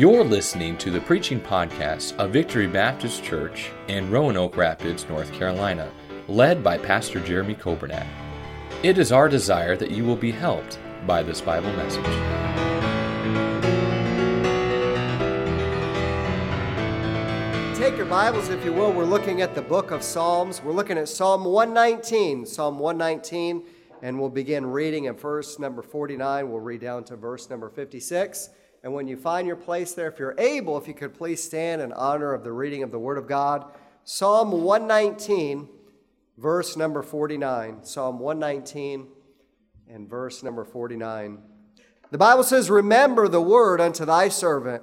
You're listening to the preaching podcast of Victory Baptist Church in Roanoke Rapids, North Carolina, led by Pastor Jeremy Coburnack. It is our desire that you will be helped by this Bible message. Take your Bibles, if you will. We're looking at the book of Psalms. We're looking at Psalm 119. Psalm 119, and we'll begin reading at verse number 49. We'll read down to verse number 56. And when you find your place there, if you're able, if you could please stand in honor of the reading of the Word of God. Psalm 119, verse number 49. Psalm 119 and verse number 49. The Bible says, Remember the word unto thy servant,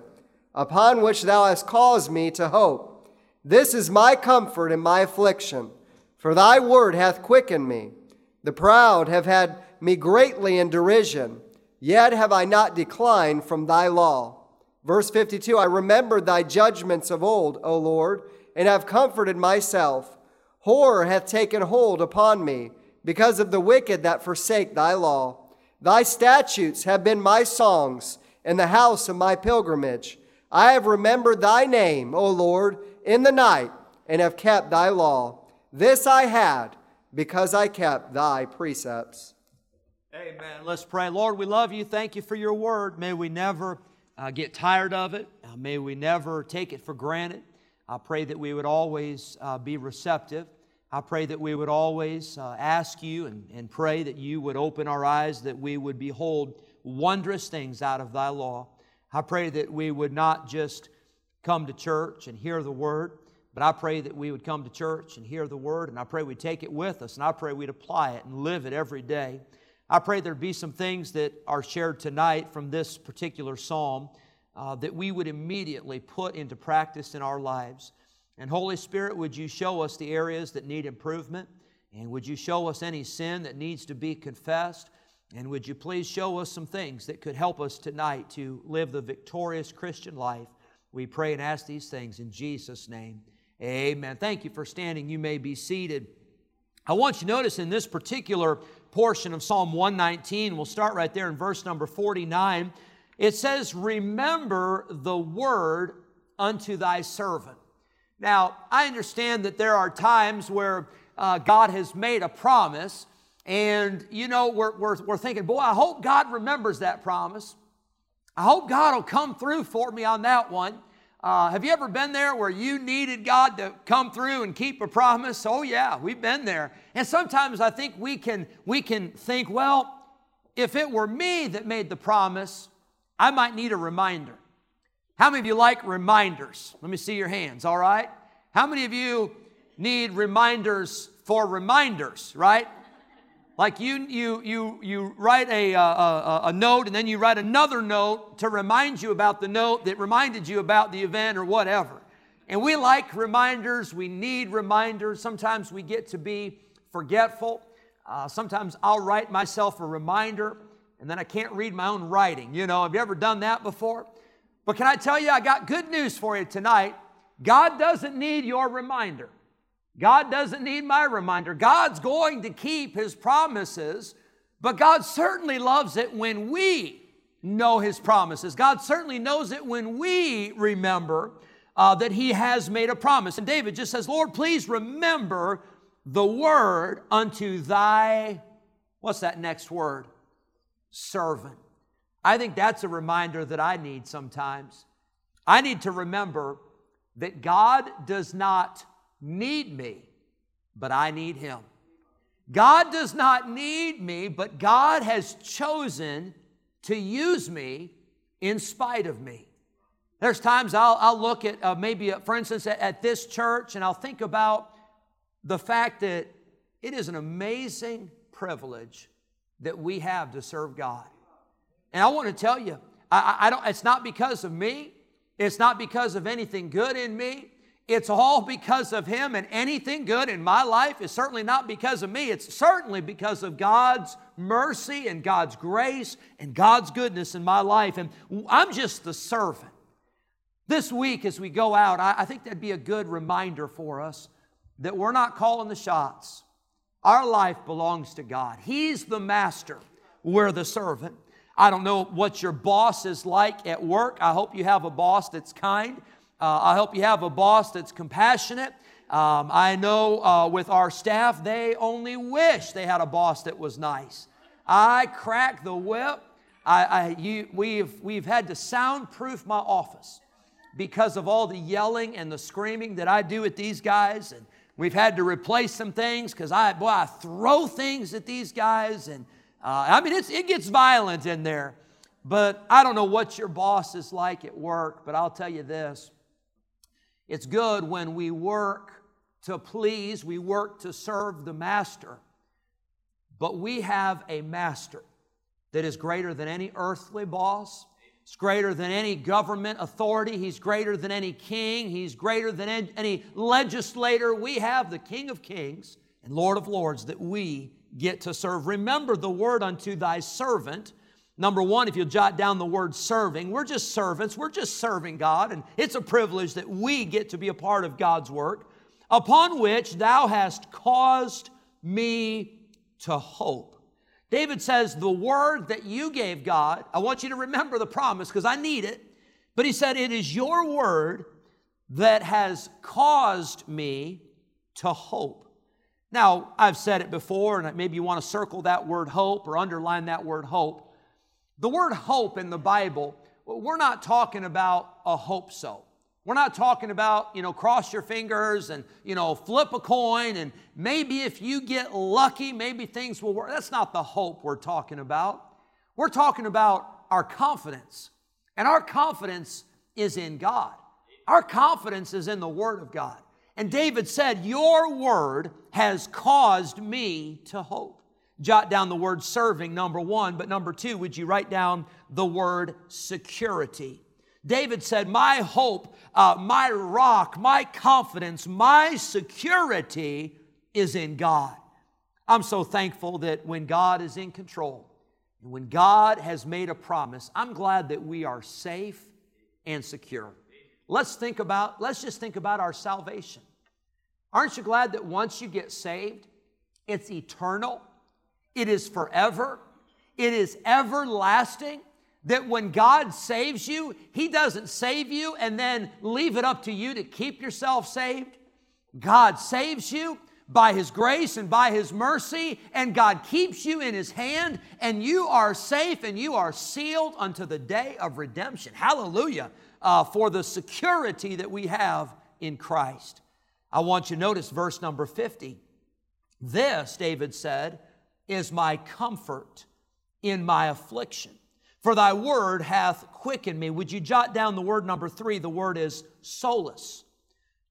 upon which thou hast caused me to hope. This is my comfort in my affliction, for thy word hath quickened me. The proud have had me greatly in derision Yet have I not declined from thy law. Verse 52 I remembered thy judgments of old, O Lord, and have comforted myself. Horror hath taken hold upon me because of the wicked that forsake thy law. Thy statutes have been my songs in the house of my pilgrimage. I have remembered thy name, O Lord, in the night, and have kept thy law. This I had because I kept thy precepts. Amen. Let's pray. Lord, we love you. Thank you for your word. May we never uh, get tired of it. Uh, may we never take it for granted. I pray that we would always uh, be receptive. I pray that we would always uh, ask you and, and pray that you would open our eyes, that we would behold wondrous things out of thy law. I pray that we would not just come to church and hear the word, but I pray that we would come to church and hear the word, and I pray we'd take it with us, and I pray we'd apply it and live it every day. I pray there'd be some things that are shared tonight from this particular psalm uh, that we would immediately put into practice in our lives. And Holy Spirit, would you show us the areas that need improvement? And would you show us any sin that needs to be confessed? And would you please show us some things that could help us tonight to live the victorious Christian life? We pray and ask these things in Jesus' name. Amen. Thank you for standing. You may be seated. I want you to notice in this particular portion of Psalm 119. We'll start right there in verse number 49. It says, Remember the word unto thy servant. Now, I understand that there are times where uh, God has made a promise, and you know, we're, we're, we're thinking, boy, I hope God remembers that promise. I hope God will come through for me on that one. Uh, have you ever been there where you needed God to come through and keep a promise? Oh yeah, we've been there. And sometimes I think we can we can think, well, if it were me that made the promise, I might need a reminder. How many of you like reminders? Let me see your hands, all right? How many of you need reminders for reminders, right? Like you, you, you, you write a, a, a, note and then you write another note to remind you about the note that reminded you about the event or whatever. And we like reminders, we need reminders. Sometimes we get to be forgetful. Uh, sometimes I'll write myself a reminder and then I can't read my own writing. You know, have you ever done that before? But can I tell you, I got good news for you tonight. God doesn't need your reminder. God doesn't need my reminder. God's going to keep His promises, but God certainly loves it when we know His promises. God certainly knows it when we remember uh, that He has made a promise. And David just says, Lord, please remember the word unto thy, what's that next word? Servant. I think that's a reminder that I need sometimes. I need to remember that God does not need me, but I need Him. God does not need me, but God has chosen to use me in spite of me. There's times I'll, I'll look at uh, maybe, uh, for instance, at, at this church, and I'll think about the fact that it is an amazing privilege that we have to serve God. And I want to tell you, I, I, don't, it's not because of me. It's not because of anything good in me. It's all because of Him, and anything good in my life is certainly not because of me. It's certainly because of God's mercy and God's grace and God's goodness in my life. And I'm just the servant. This week, as we go out, I, think that'd be a good reminder for us that we're not calling the shots. Our life belongs to God, He's the master, we're the servant. I don't know what your boss is like at work. I hope you have a boss that's kind. Uh, I hope you have a boss that's compassionate. Um, I know uh, with our staff, they only wish they had a boss that was nice. I crack the whip. I, I, you, we've, we've had to soundproof my office because of all the yelling and the screaming that I do at these guys. And we've had to replace some things because I, boy, I throw things at these guys. And uh, I mean, it gets violent in there. But I don't know what your boss is like at work, but I'll tell you this it's good when we work to please, we work to serve the master. But we have a master that is greater than any earthly boss. It's greater than any government authority. He's greater than any king. He's greater than any legislator. We have the King of Kings and Lord of Lords that we get to serve. Remember the word unto thy servant. Number one, if you'll jot down the word serving, we're just servants. We're just serving God, and it's a privilege that we get to be a part of God's work, upon which thou hast caused me to hope. David says, The word that you gave God, I want you to remember the promise because I need it. But he said, It is your word that has caused me to hope. Now, I've said it before, and maybe you want to circle that word hope or underline that word hope. The word hope in the Bible, we're not talking about a hope so. We're not talking about, you know, cross your fingers and, you know, flip a coin and maybe if you get lucky, maybe things will work. That's not the hope we're talking about. We're talking about our confidence. And our confidence is in God. Our confidence is in the Word of God. And David said, Your word has caused me to hope. Jot down the word serving, number one, but number two, would you write down the word security? David said, My hope, uh, my rock, my confidence, my security is in God. I'm so thankful that when God is in control and when God has made a promise, I'm glad that we are safe and secure. Let's think about, let's just think about our salvation. Aren't you glad that once you get saved, it's eternal, it is forever, it is everlasting? that when God saves you, He doesn't save you and then leave it up to you to keep yourself saved. God saves you by His grace and by His mercy, and God keeps you in His hand, and you are safe and you are sealed unto the day of redemption. Hallelujah uh, for the security that we have in Christ. I want you to notice verse number 50. This, David said, is my comfort in my affliction. For thy word hath quickened me. Would you jot down the word number three? The word is solace.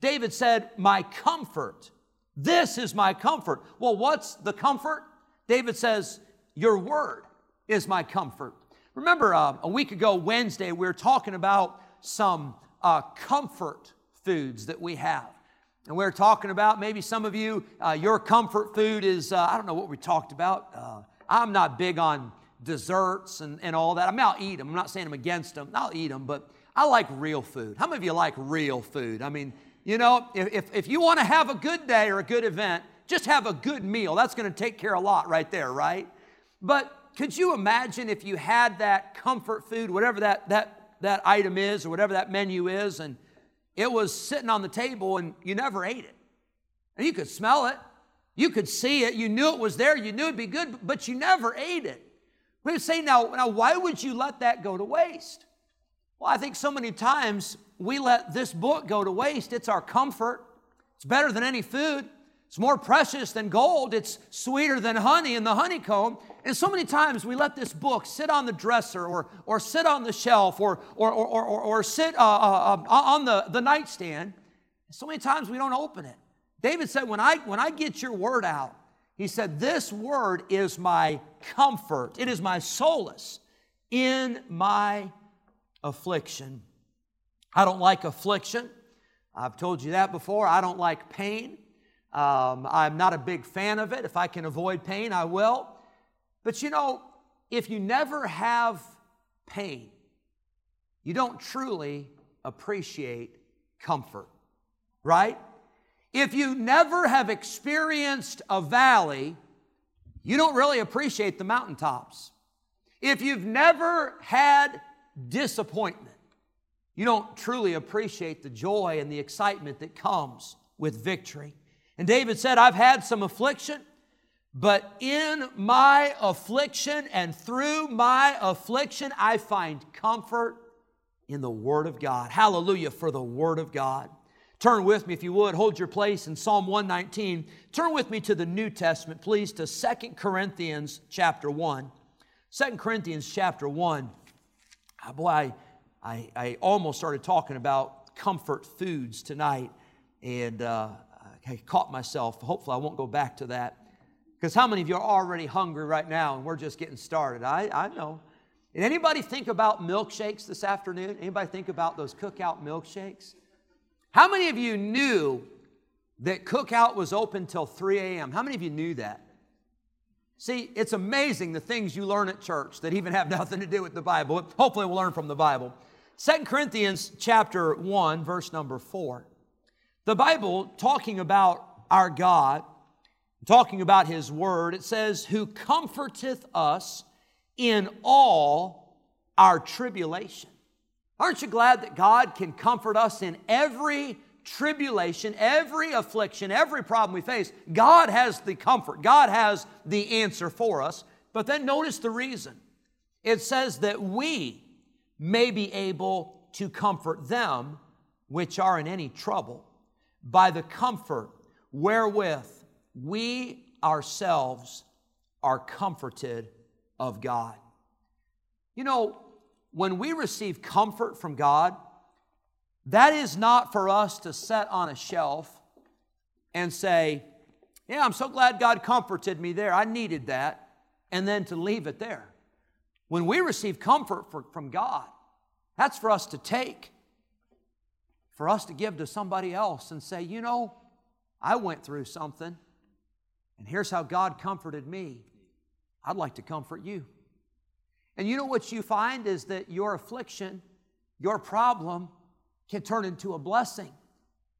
David said, My comfort. This is my comfort. Well, what's the comfort? David says, Your word is my comfort. Remember, uh, a week ago, Wednesday, we were talking about some uh, comfort foods that we have. And we are talking about maybe some of you, uh, your comfort food is, uh, I don't know what we talked about. Uh, I'm not big on desserts and, and all that. I mean, I'll eat them. I'm not saying I'm against them. I'll eat them, but I like real food. How many of you like real food? I mean, you know, if, if, if you want to have a good day or a good event, just have a good meal. That's going to take care of a lot right there, right? But could you imagine if you had that comfort food, whatever that, that, that item is or whatever that menu is, and it was sitting on the table and you never ate it? And you could smell it, you could see it, you knew it was there, you knew it'd be good, but you never ate it. We say, now, now, why would you let that go to waste? Well, I think so many times we let this book go to waste. It's our comfort. It's better than any food. It's more precious than gold. It's sweeter than honey in the honeycomb. And so many times we let this book sit on the dresser or, or sit on the shelf or, or, or, or, or sit uh, uh, uh, on the, the nightstand. So many times we don't open it. David said, when I, when I get your word out, he said, This word is my comfort, it is my solace in my affliction. I don't like affliction. I've told you that before. I don't like pain. Um, I'm not a big fan of it. If I can avoid pain, I will. But you know, if you never have pain, you don't truly appreciate comfort, right? If you never have experienced a valley, you don't really appreciate the mountaintops. if you've never had disappointment, you don't truly appreciate the joy and the excitement that comes with victory. And David said, I've had some affliction, but in my affliction and through my affliction, I find comfort in the Word of God. Hallelujah for the Word of God. Turn with me, if you would, hold your place in Psalm 119. Turn with me to the New Testament, please, to Second Corinthians chapter 1. 2 Corinthians chapter 1. Oh, boy, I, I, I, almost started talking about comfort foods tonight, and uh, I caught myself. Hopefully, I won't go back to that. Because how many of you are already hungry right now and we're just getting started? I, I know. Did anybody think about milkshakes this afternoon? Anybody think about those Cook Out milkshakes? How many of you knew that Cook Out was open till 3 a.m.? How many of you knew that? See, it's amazing the things you learn at church that even have nothing to do with the Bible. Hopefully we'll learn from the Bible. Second Corinthians chapter 1, verse number 4. The Bible talking about our God, talking about his word, it says, Who comforteth us in all our tribulation. Aren't you glad that God can comfort us in every tribulation, every affliction, every problem we face? God has the comfort, God has the answer for us. But then notice the reason it says that we may be able to comfort them which are in any trouble by the comfort wherewith we ourselves are comforted of God. You know, when we receive comfort from God, that is not for us to set on a shelf and say, Yeah, I'm so glad God comforted me there. I needed that. And then to leave it there. When we receive comfort for, from God, that's for us to take, for us to give to somebody else and say, You know, I went through something, and here's how God comforted me. I'd like to comfort you. And you know what you find is that your affliction, your problem, can turn into a blessing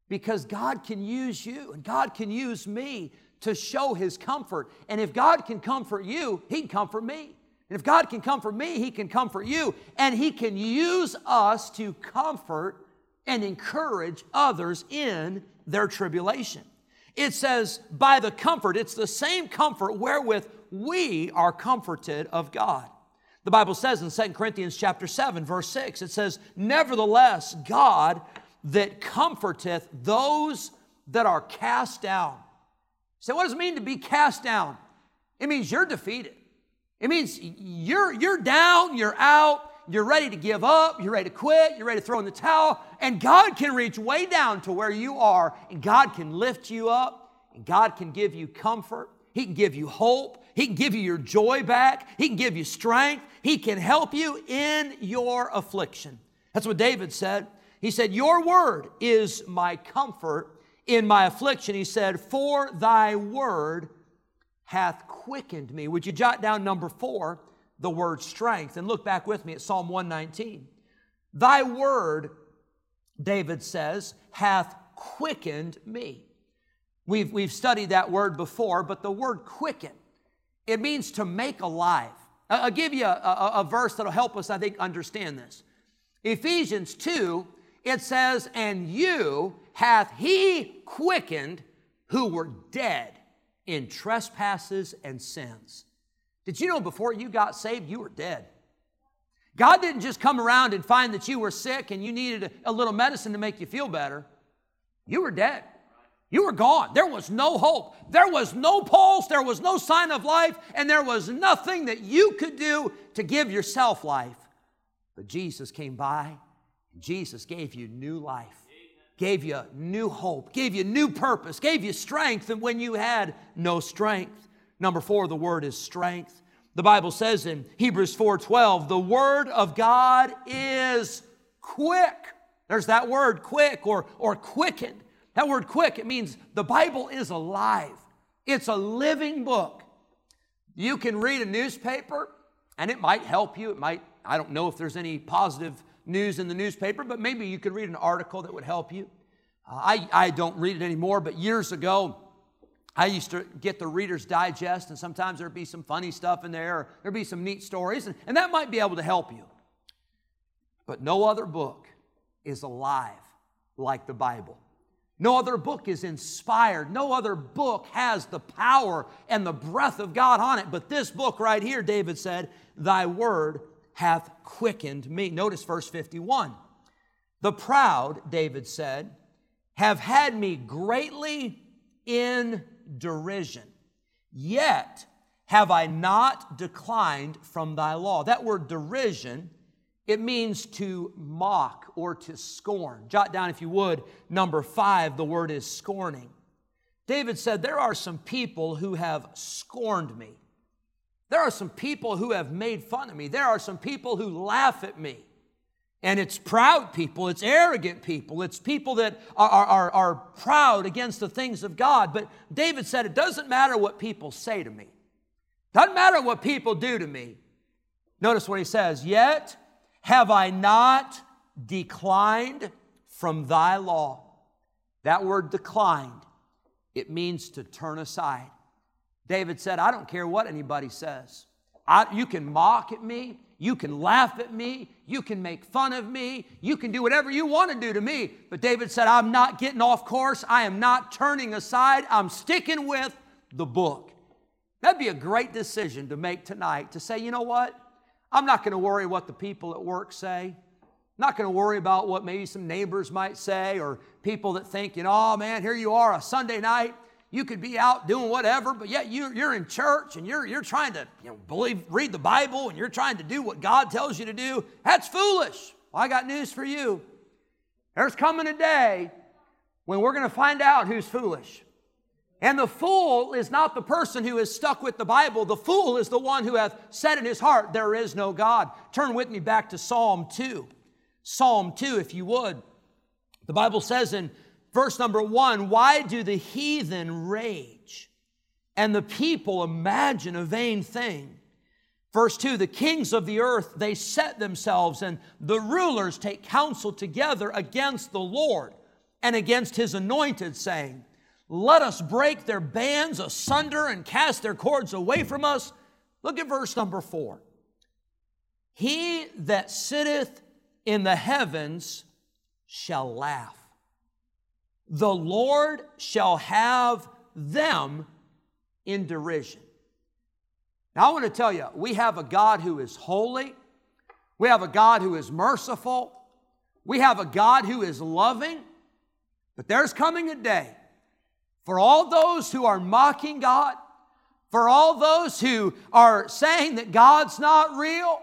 because God can use you and God can use me to show His comfort. And if God can comfort you, He can comfort me. And if God can comfort me, He can comfort you. And He can use us to comfort and encourage others in their tribulation. It says, by the comfort, it's the same comfort wherewith we are comforted of God. The Bible says in 2 Corinthians chapter 7 verse 6 it says nevertheless God that comforteth those that are cast down. So what does it mean to be cast down? It means you're defeated. It means you're you're down, you're out, you're ready to give up, you're ready to quit, you're ready to throw in the towel, and God can reach way down to where you are and God can lift you up and God can give you comfort. He can give you hope. He can give you your joy back. He can give you strength. He can help you in your affliction. That's what David said. He said, Your word is my comfort in my affliction. He said, For thy word hath quickened me. Would you jot down number four, the word strength, and look back with me at Psalm 119. Thy word, David says, hath quickened me. We've, we've studied that word before, but the word quicken, it means to make alive. I'll give you a, a, a verse that'll help us, I think, understand this. Ephesians 2, it says, And you hath he quickened who were dead in trespasses and sins. Did you know before you got saved, you were dead? God didn't just come around and find that you were sick and you needed a, little medicine to make you feel better. You were dead. You were gone. There was no hope. There was no pulse. There was no sign of life. And there was nothing that you could do to give yourself life. But Jesus came by. And Jesus gave you new life, gave you new hope, gave you new purpose, gave you strength and when you had no strength. Number four, the word is strength. The Bible says in Hebrews 4:12, the word of God is quick. There's that word, quick or, or quickened. That word quick, it means the Bible is alive. It's a living book. You can read a newspaper and it might help you. It might, I don't know if there's any positive news in the newspaper, but maybe you could read an article that would help you. I, I don't read it anymore, but years ago, I used to get the Reader's Digest, and sometimes there'd be some funny stuff in there, or there'd be some neat stories, and, and that might be able to help you. But no other book is alive like the Bible. No other book is inspired. No other book has the power and the breath of God on it. But this book right here, David said, Thy word hath quickened me. Notice verse 51. The proud, David said, have had me greatly in derision. Yet have I not declined from thy law. That word derision, it means to mock or to scorn. Jot down, if you would, number five, the word is scorning. David said, There are some people who have scorned me. There are some people who have made fun of me. There are some people who laugh at me. And it's proud people, it's arrogant people, it's people that are, are, are proud against the things of God. But David said, It doesn't matter what people say to me, doesn't matter what people do to me. Notice what he says, Yet have I not declined from thy law. That word declined, it means to turn aside. David said, I don't care what anybody says. I, you can mock at me, you can laugh at me. You can make fun of me. You can do whatever you want to do to me. But David said, I'm not getting off course. I am not turning aside. I'm sticking with the book. That'd be a great decision to make tonight to say, you know what? I'm not going to worry what the people at work say. I'm not going to worry about what maybe some neighbors might say or people that think, you know, oh man, here you are, a Sunday night you could be out doing whatever, but yet you, you're in church and you're, you're trying to you know, believe, read the Bible and you're trying to do what God tells you to do. That's foolish. Well, I got news for you. There's coming a day when we're going to find out who's foolish. And the fool is not the person who is stuck with the Bible. The fool is the one who hath said in his heart, There is no God. Turn with me back to Psalm 2. Psalm 2, if you would. The Bible says in Verse number one Why do the heathen rage and the people imagine a vain thing? Verse 2 The kings of the earth, they set themselves, and the rulers take counsel together against the Lord and against his anointed, saying, Let us break their bands asunder and cast their cords away from us. Look at verse number 4. He that sitteth in the heavens shall laugh the Lord shall have them in derision. Now, I want to tell you, we have a God who is holy, we have a God who is merciful, we have a God who is loving, but there's coming a day for all those who are mocking God, for all those who are saying that God's not real,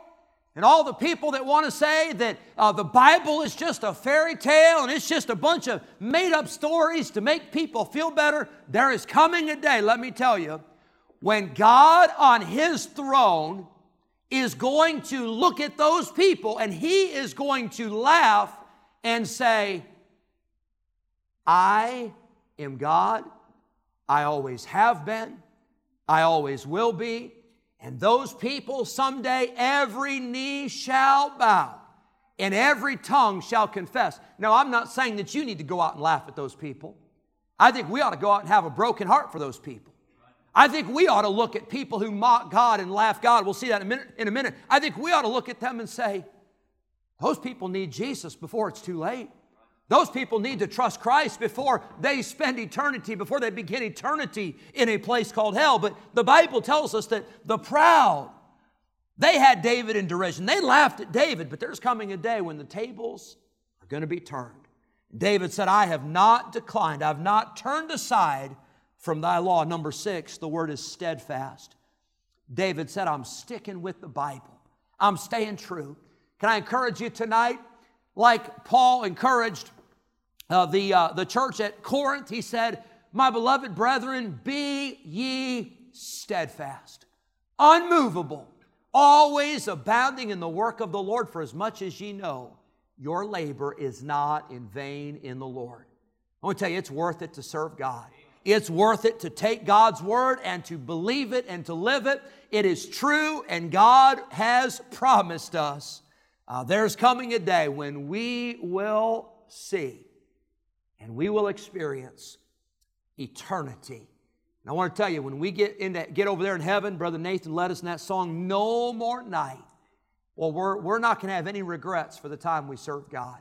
and all the people that want to say that uh, the Bible is just a fairy tale and it's just a bunch of made up stories to make people feel better, there is coming a day, let me tell you, when God on His throne is going to look at those people and He is going to laugh and say, I am God. I always have been. I always will be. And those people someday every knee shall bow and every tongue shall confess. Now, I'm not saying that you need to go out and laugh at those people. I think we ought to go out and have a broken heart for those people. I think we ought to look at people who mock God and laugh God. We'll see that in a minute. In a minute. I think we ought to look at them and say, those people need Jesus before it's too late. Those people need to trust Christ before they spend eternity, before they begin eternity in a place called hell. But the Bible tells us that the proud, they had David in derision. They laughed at David, but there's coming a day when the tables are going to be turned. David said, I have not declined, I've not turned aside from thy law. Number six, the word is steadfast. David said, I'm sticking with the Bible, I'm staying true. Can I encourage you tonight? Like Paul encouraged uh, the, uh, the church at Corinth, he said, My beloved brethren, be ye steadfast, unmovable, always abounding in the work of the Lord, for as much as ye know, your labor is not in vain in the Lord. I want to tell you, it's worth it to serve God. It's worth it to take God's word and to believe it and to live it. It is true, and God has promised us uh, there's coming a day when we will see and we will experience eternity And I want to tell you, when we get in that, get over there in heaven, Brother Nathan led us in that song, No More Night. Well, we're, we're not going to have any regrets for the time we served God.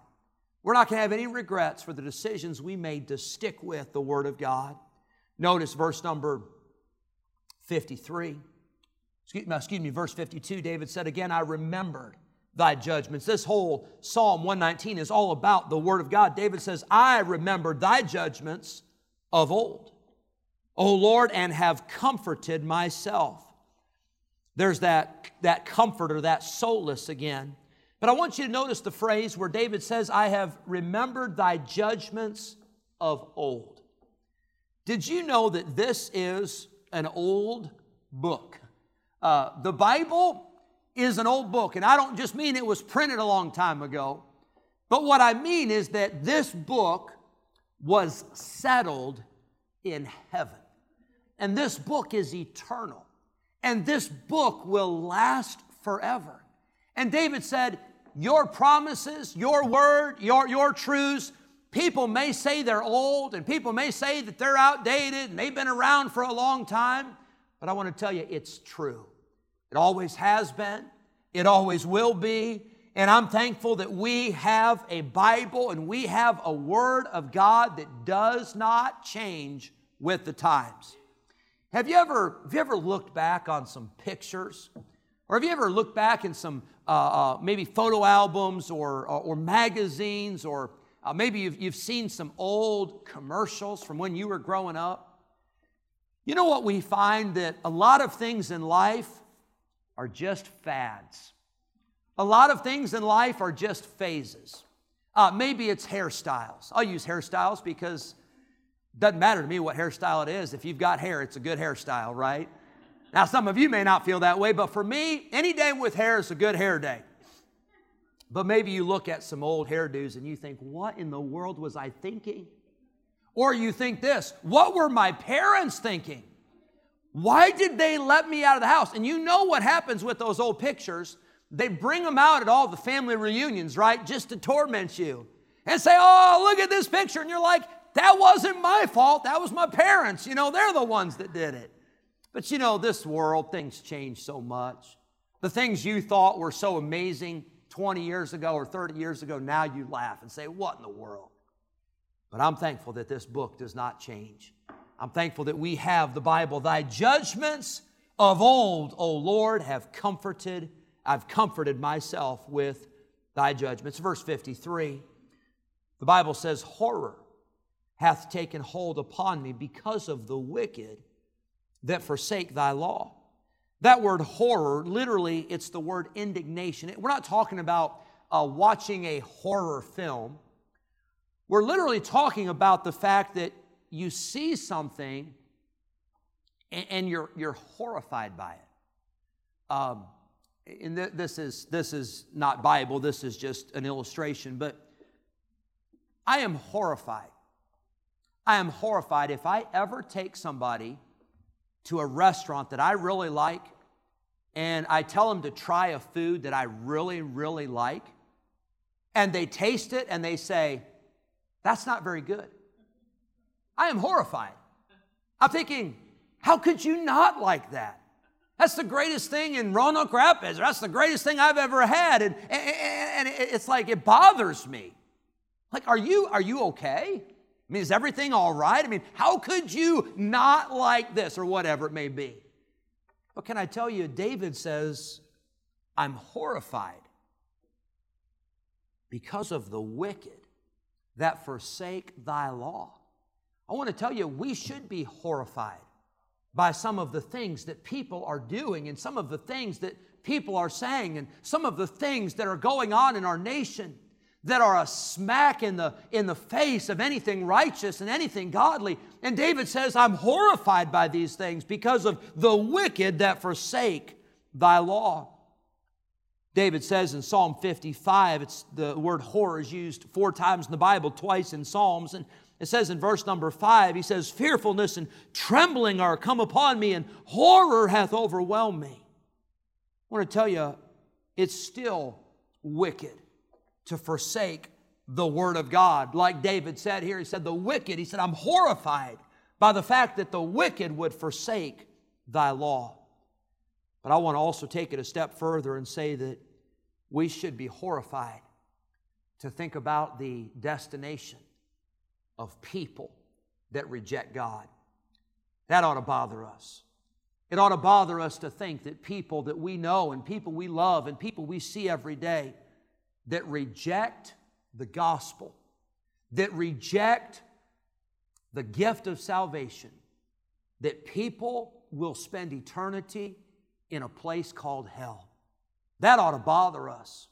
We're not going to have any regrets for the decisions we made to stick with the Word of God. Notice verse number 53. Excuse me, excuse me, verse 52, David said, Again, I remembered thy judgments. This whole Psalm 119 is all about the Word of God. David says, I remembered thy judgments of old. O Lord, and have comforted myself. There's that, that comfort or that solace again. But I want you to notice the phrase where David says, I have remembered thy judgments of old. Did you know that this is an old book? Uh, the Bible is an old book, and I don't just mean it was printed a long time ago, but what I mean is that this book was settled in heaven. And this book is eternal. And this book will last forever. And David said, Your promises, your word, your, your truths, people may say they're old and people may say that they're outdated and they've been around for a long time. But I want to tell you, it's true. It always has been, it always will be. And I'm thankful that we have a Bible and we have a Word of God that does not change with the times. Have you ever, have you ever looked back on some pictures? Or have you ever looked back in some uh, uh, maybe photo albums or, or, uh, or magazines, or uh, maybe you've, you've seen some old commercials from when you were growing up? You know what we find that a lot of things in life are just fads. A lot of things in life are just phases. Uh, maybe it's hairstyles. I'll use hairstyles because it doesn't matter to me what hairstyle it is. If you've got hair, it's a good hairstyle, right? Now, some of you may not feel that way, but for me, any day with hair is a good hair day. But maybe you look at some old hairdos and you think, what in the world was I thinking? Or you think this, what were my parents thinking? Why did they let me out of the house? And you know what happens with those old pictures. They bring them out at all the family reunions, right? Just to torment you and say, oh, look at this picture. And you're like, that wasn't my fault. That was my parents. You know, they're the ones that did it. But you know, this world, things change so much. The things you thought were so amazing 20 years ago or 30 years ago, now you laugh and say, What in the world? But I'm thankful that this book does not change. I'm thankful that we have the Bible. Thy judgments of old, O Lord, have comforted, I've comforted myself with thy judgments. Verse 53, the Bible says, Horror hath taken hold upon me because of the wicked that forsake thy law. That word horror, literally, it's the word indignation. We're not talking about uh, watching a horror film. We're literally talking about the fact that you see something and, and you're, you're horrified by it. Um, and th- this, is, this is not Bible, this is just an illustration, but I am horrified I am horrified if I ever take somebody to a restaurant that I really like and I tell them to try a food that I really, really like, and they taste it and they say, That's not very good. I am horrified. I'm thinking, How could you not like that? That's the greatest thing in Roanoke Rapids. That's the greatest thing I've ever had. And, and, and it's like, it bothers me. Like, are you, are you okay? I mean, is everything all right? I mean, how could you not like this or whatever it may be? But can I tell you, David says, I'm horrified because of the wicked that forsake thy law. I want to tell you, we should be horrified by some of the things that people are doing and some of the things that people are saying and some of the things that are going on in our nation that are a smack in the, in the face of anything righteous and anything godly. And David says, I'm horrified by these things because of the wicked that forsake thy law. David says in Psalm 55, it's the word horror is used four times in the Bible, twice in Psalms. And it says in verse number five, he says, Fearfulness and trembling are come upon me, and horror hath overwhelmed me. I want to tell you, it's still wicked to forsake the Word of God. Like David said here, he said, The wicked, he said, I'm horrified by the fact that the wicked would forsake thy law. But I want to also take it a step further and say that we should be horrified to think about the destination of people that reject God. That ought to bother us. It ought to bother us to think that people that we know and people we love and people we see every day that reject the gospel, that reject the gift of salvation, that people will spend eternity in a place called hell. That ought to bother us.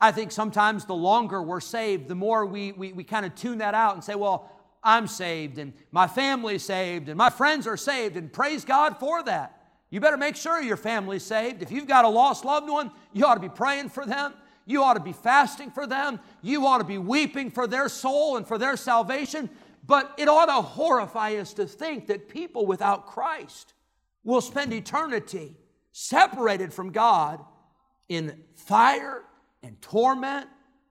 I think sometimes the longer we're saved, the more we, we, we kind of tune that out and say, well, I'm saved and my family's saved and my friends are saved, and praise God for that. You better make sure your family's saved. If you've got a lost loved one, you ought to be praying for them. You ought to be fasting for them. You ought to be weeping for their soul and for their salvation. But it ought to horrify us to think that people without Christ will spend eternity separated from God in fire and torment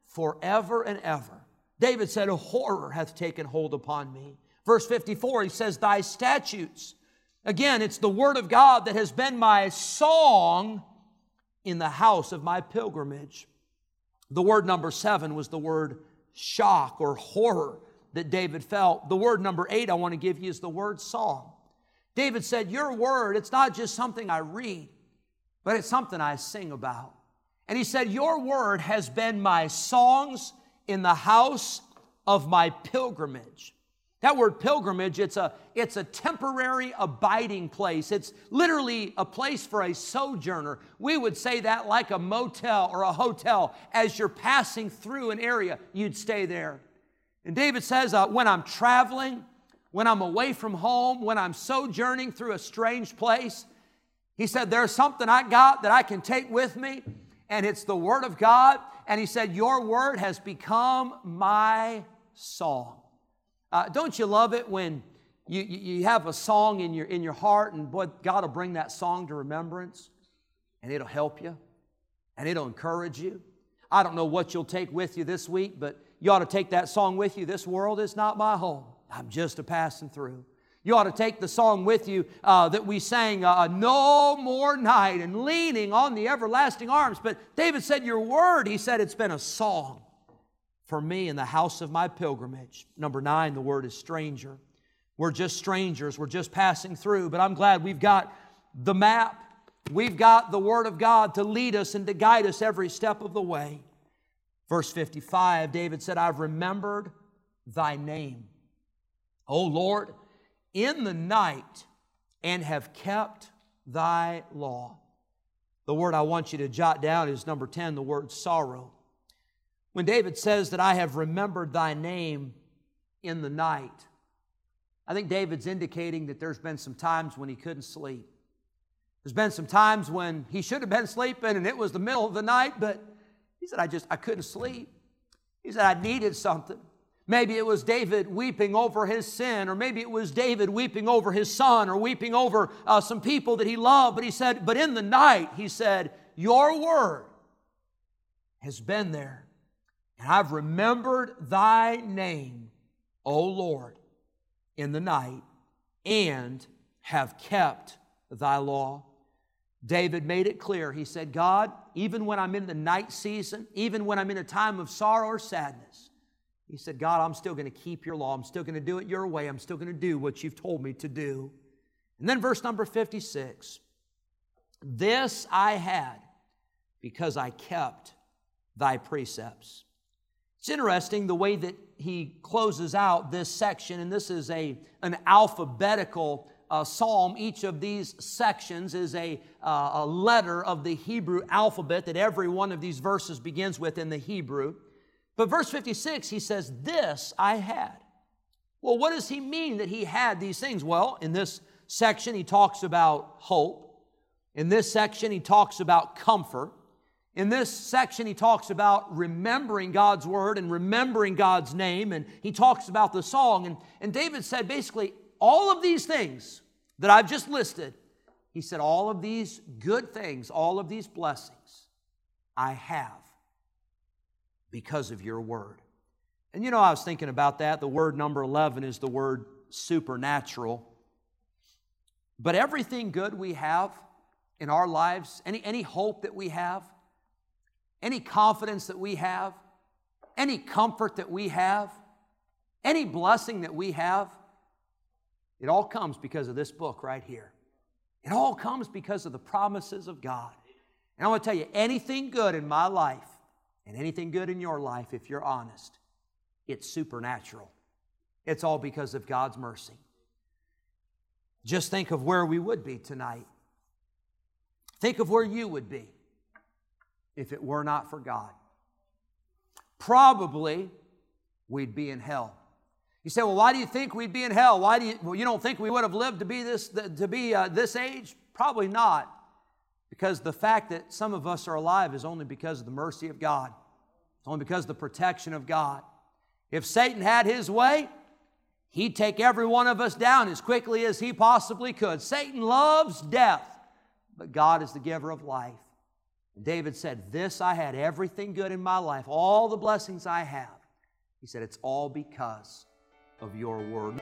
forever and ever. David said, A horror hath taken hold upon me. Verse 54, he says, Thy statutes. Again, it's the word of God that has been my song in the house of my pilgrimage. The word number seven was the word shock or horror that David felt. The word number eight I want to give you is the word song. David said, Your word, it's not just something I read, but it's something I sing about. And he said, Your word has been my songs in the house of my pilgrimage. That word pilgrimage, it's a, it's a temporary abiding place. It's literally a place for a sojourner. We would say that like a motel or a hotel. As you're passing through an area, you'd stay there. And David says, uh, when I'm traveling, when I'm away from home, when I'm sojourning through a strange place, he said, There's something I got that I can take with me, and it's the Word of God. And he said, Your Word has become my song. Uh, don't you love it when you, you have a song in your, in your heart, and boy, God will bring that song to remembrance, and it'll help you, and it'll encourage you. I don't know what you'll take with you this week, but you ought to take that song with you. This world is not my home. I'm just a passing through. You ought to take the song with you uh, that we sang, uh, No More Night, and leaning on the everlasting arms. But David said, Your word, he said, it's been a song for me in the house of my pilgrimage. Number nine, the word is stranger. We're just strangers, we're just passing through. But I'm glad we've got the map, we've got the word of God to lead us and to guide us every step of the way. Verse 55, David said, I've remembered thy name. O Lord, in the night and have kept thy law. The word I want you to jot down is number 10, the word sorrow. When David says that I have remembered thy name in the night, I think David's indicating that there's been some times when he couldn't sleep. There's been some times when he should have been sleeping and it was the middle of the night, but he said, I just, I couldn't sleep. He said, I needed something. Maybe it was David weeping over his sin, or maybe it was David weeping over his son, or weeping over uh, some people that he loved. But he said, But in the night, he said, Your word has been there, and I've remembered thy name, O Lord, in the night, and have kept thy law. David made it clear. He said, God, even when I'm in the night season, even when I'm in a time of sorrow or sadness, he said, God, I'm still going to keep your law. I'm still going to do it your way. I'm still going to do what you've told me to do. And then verse number 56 This I had because I kept thy precepts. It's interesting the way that he closes out this section, and this is a, an alphabetical uh, psalm. Each of these sections is a, uh, a letter of the Hebrew alphabet that every one of these verses begins with in the Hebrew. But verse 56, he says, This I had. Well, what does he mean that he had these things? Well, in this section, he talks about hope. In this section, he talks about comfort. In this section, he talks about remembering God's word and remembering God's name, and he talks about the song. And, and David said basically, all of these things that I've just listed, he said, all of these good things, all of these blessings, I have because of your word. And you know, I was thinking about that. The word number 11 is the word supernatural. But everything good we have in our lives, any, any hope that we have, any confidence that we have, any comfort that we have, any blessing that we have, it all comes because of this book right here. It all comes because of the promises of God. And I want to tell you anything good in my life and anything good in your life, if you're honest, it's supernatural. It's all because of God's mercy. Just think of where we would be tonight. Think of where you would be if it were not for God. Probably we'd be in hell. You say, well, why do you think we'd be in hell? Why do you, well, you don't think we would have lived to be this, to be uh, this age? Probably not. Because the fact that some of us are alive is only because of the mercy of God. It's only because of the protection of God. If Satan had his way, he'd take every one of us down as quickly as he possibly could. Satan loves death, but God is the giver of life. David said, This I had everything good in my life, all the blessings I have. He said, It's all because of your word.